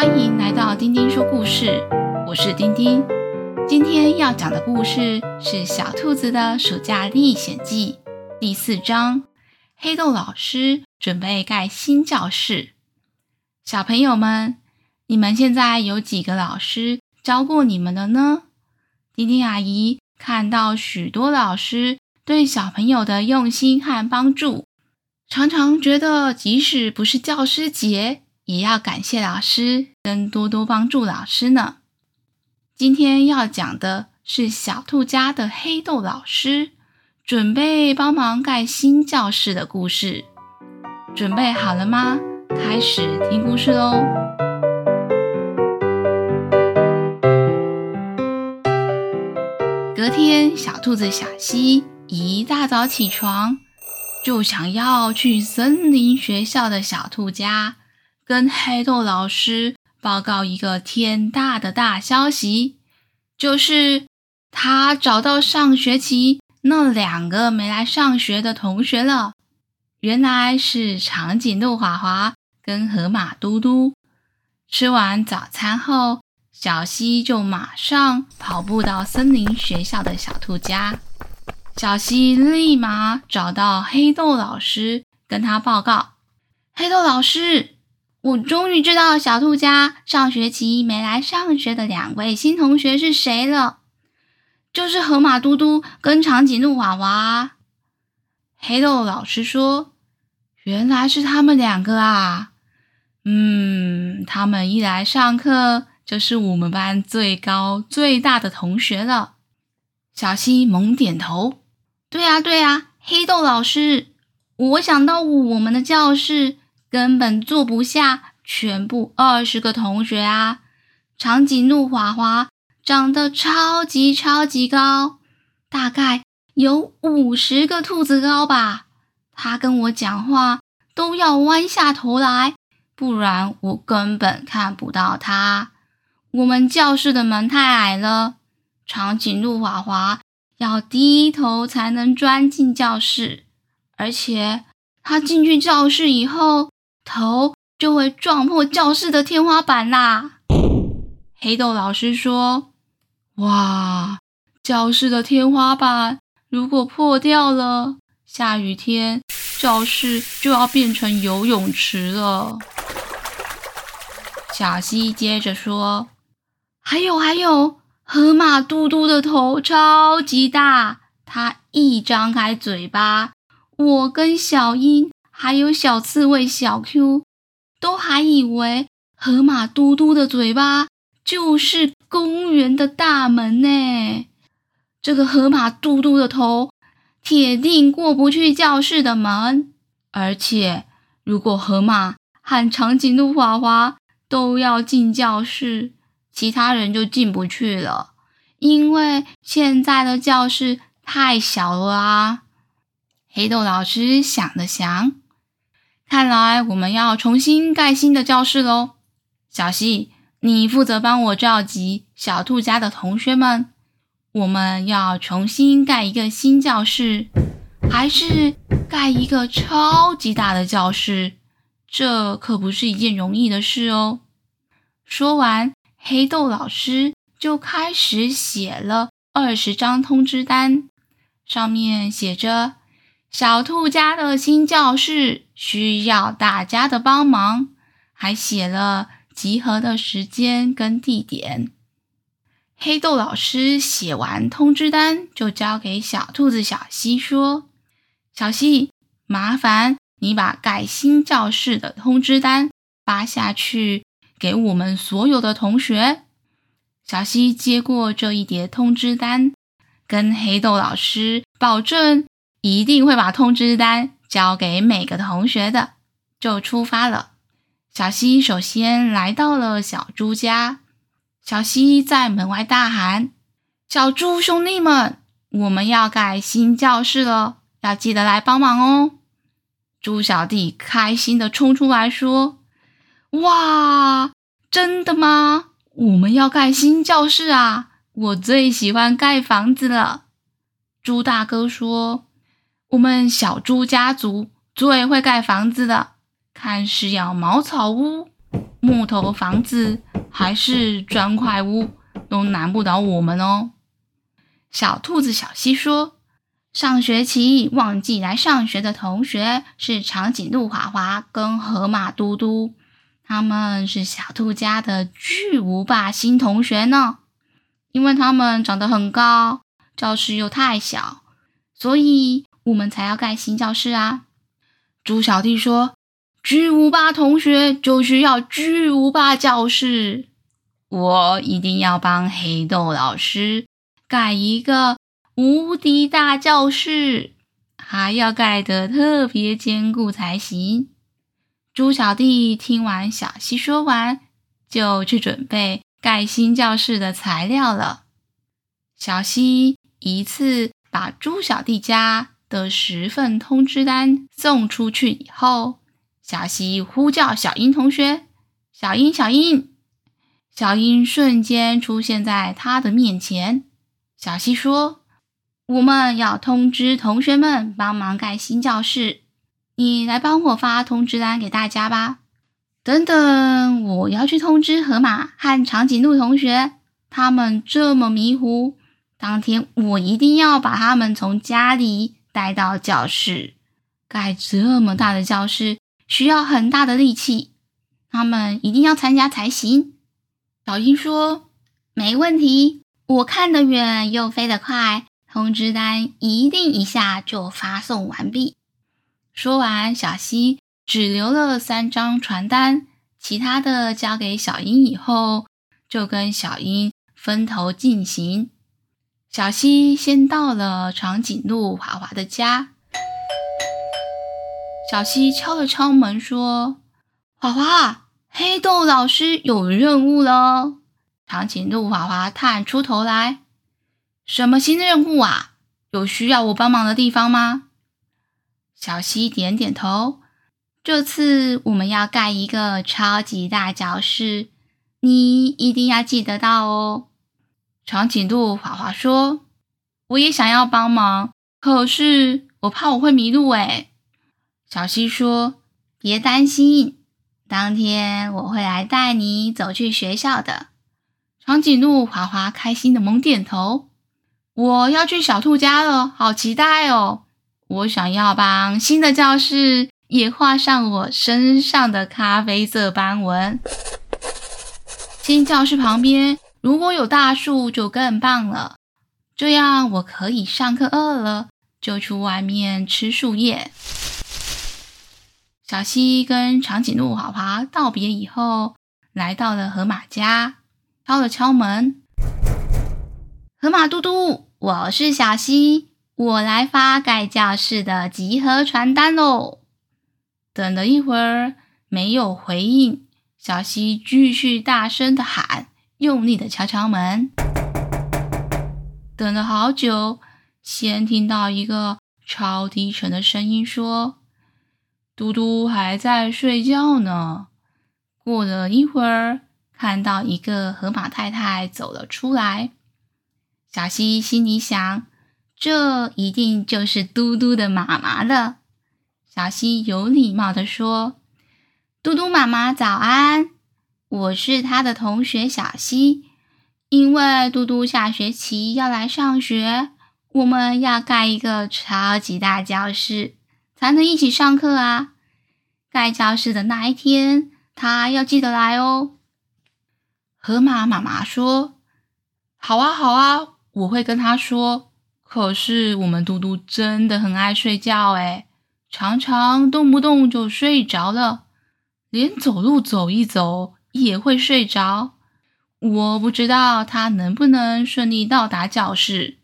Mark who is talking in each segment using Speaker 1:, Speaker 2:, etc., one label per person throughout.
Speaker 1: 欢迎来到丁丁说故事，我是丁丁。今天要讲的故事是《小兔子的暑假历险记》第四章。黑豆老师准备盖新教室。小朋友们，你们现在有几个老师教过你们了呢？丁丁阿姨看到许多老师对小朋友的用心和帮助，常常觉得即使不是教师节，也要感谢老师，跟多多帮助老师呢。今天要讲的是小兔家的黑豆老师准备帮忙盖新教室的故事。准备好了吗？开始听故事喽！隔天，小兔子小西一大早起床，就想要去森林学校的小兔家。跟黑豆老师报告一个天大的大消息，就是他找到上学期那两个没来上学的同学了。原来是长颈鹿华华跟河马嘟嘟。吃完早餐后，小希就马上跑步到森林学校的小兔家。小希立马找到黑豆老师，跟他报告：“黑豆老师。”我终于知道小兔家上学期没来上学的两位新同学是谁了，就是河马嘟嘟跟长颈鹿娃娃。黑豆老师说：“原来是他们两个啊，嗯，他们一来上课就是我们班最高最大的同学了。”小溪猛点头：“对呀，对呀，黑豆老师，我想到我们的教室。”根本坐不下全部二十个同学啊！长颈鹿华华长得超级超级高，大概有五十个兔子高吧。他跟我讲话都要弯下头来，不然我根本看不到他。我们教室的门太矮了，长颈鹿华华要低头才能钻进教室，而且他进去教室以后。头就会撞破教室的天花板啦！黑豆老师说：“哇，教室的天花板如果破掉了，下雨天教室就要变成游泳池了。”小希接着说：“还有还有，河马嘟嘟的头超级大，它一张开嘴巴，我跟小英。”还有小刺猬小 Q，都还以为河马嘟嘟的嘴巴就是公园的大门呢。这个河马嘟嘟的头铁定过不去教室的门，而且如果河马和长颈鹿华华都要进教室，其他人就进不去了，因为现在的教室太小了啊。黑豆老师想了想。看来我们要重新盖新的教室喽，小西，你负责帮我召集小兔家的同学们。我们要重新盖一个新教室，还是盖一个超级大的教室？这可不是一件容易的事哦。说完，黑豆老师就开始写了二十张通知单，上面写着。小兔家的新教室需要大家的帮忙，还写了集合的时间跟地点。黑豆老师写完通知单，就交给小兔子小希说：“小希，麻烦你把盖新教室的通知单发下去，给我们所有的同学。”小希接过这一叠通知单，跟黑豆老师保证。一定会把通知单交给每个同学的，就出发了。小西首先来到了小猪家，小西在门外大喊：“小猪兄弟们，我们要盖新教室了，要记得来帮忙哦！”猪小弟开心地冲出来说：“哇，真的吗？我们要盖新教室啊！我最喜欢盖房子了。”猪大哥说。我们小猪家族最会盖房子的，看是要茅草屋、木头房子还是砖块屋，都难不倒我们哦。小兔子小溪说：“上学期忘记来上学的同学是长颈鹿华华跟河马嘟嘟，他们是小兔家的巨无霸新同学呢。因为他们长得很高，教室又太小，所以我们才要盖新教室啊。”猪小弟说：“巨无霸同学就需要巨无霸教室，我一定要帮黑豆老师。”盖一个无敌大教室，还要盖得特别坚固才行。猪小弟听完小溪说完，就去准备盖新教室的材料了。小溪一次把猪小弟家的十份通知单送出去以后，小溪呼叫小英同学：“小英，小英！”小英瞬间出现在他的面前。小溪说：“我们要通知同学们帮忙盖新教室，你来帮我发通知单给大家吧。”等等，我要去通知河马和长颈鹿同学，他们这么迷糊，当天我一定要把他们从家里带到教室。盖这么大的教室需要很大的力气，他们一定要参加才行。小英说：“没问题。”我看得远又飞得快，通知单一定一下就发送完毕。说完，小溪只留了三张传单，其他的交给小英以后，就跟小英分头进行。小溪先到了长颈鹿华华的家，小溪敲了敲门说：“华华，黑豆老师有任务了。”长颈鹿华华探出头来：“什么新任务啊？有需要我帮忙的地方吗？”小溪点点头：“这次我们要盖一个超级大教室，你一定要记得到哦。”长颈鹿华华说：“我也想要帮忙，可是我怕我会迷路。”哎，小溪说：“别担心，当天我会来带你走去学校的。”长颈鹿华华开心的猛点头，我要去小兔家了，好期待哦！我想要帮新的教室也画上我身上的咖啡色斑纹。新教室旁边如果有大树就更棒了，这样我可以上课饿了就去外面吃树叶。小溪跟长颈鹿华华道别以后，来到了河马家。敲了敲门，河马嘟嘟，我是小溪，我来发盖教室的集合传单喽。等了一会儿，没有回应，小溪继续大声的喊，用力的敲敲门。等了好久，先听到一个超低沉的声音说：“嘟嘟还在睡觉呢。”过了一会儿。看到一个河马太太走了出来，小溪心里想：这一定就是嘟嘟的妈妈了。小溪有礼貌地说：“嘟嘟妈妈早安，我是他的同学小溪。因为嘟嘟下学期要来上学，我们要盖一个超级大教室，才能一起上课啊！盖教室的那一天，他要记得来哦。”河马妈妈说：“好啊，好啊，我会跟他说。可是我们嘟嘟真的很爱睡觉，诶，常常动不动就睡着了，连走路走一走也会睡着。我不知道他能不能顺利到达教室。”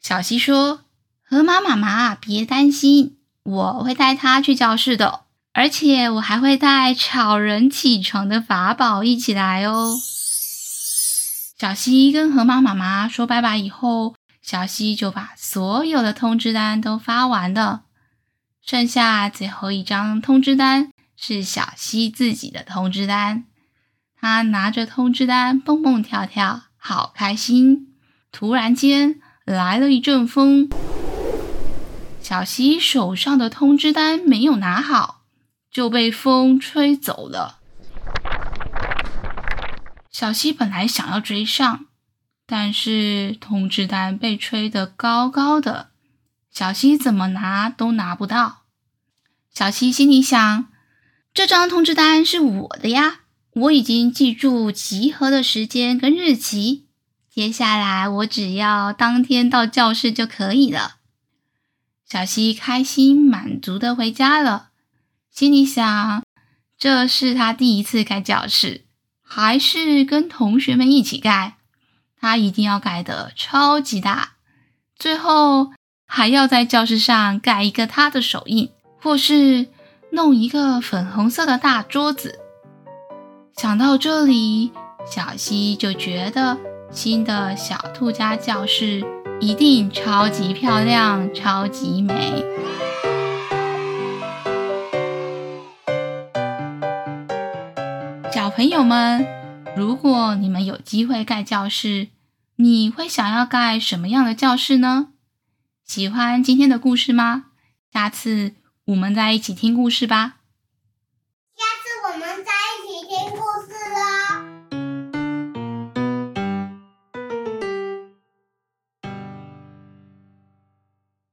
Speaker 1: 小溪说：“河马妈妈，别担心，我会带他去教室的。”而且我还会带吵人起床的法宝一起来哦。小溪跟河马妈妈说拜拜以后，小溪就把所有的通知单都发完了。剩下最后一张通知单是小溪自己的通知单。他拿着通知单蹦蹦跳跳，好开心。突然间来了一阵风，小溪手上的通知单没有拿好。就被风吹走了。小希本来想要追上，但是通知单被吹得高高的，小希怎么拿都拿不到。小希心里想：这张通知单是我的呀，我已经记住集合的时间跟日期，接下来我只要当天到教室就可以了。小西开心满足的回家了，心里想：这是他第一次盖教室。还是跟同学们一起盖，他一定要盖的超级大，最后还要在教室上盖一个他的手印，或是弄一个粉红色的大桌子。想到这里，小西就觉得新的小兔家教室一定超级漂亮，超级美。小朋友们，如果你们有机会盖教室，你会想要盖什么样的教室呢？喜欢今天的故事吗？下次我们再一起听故事吧。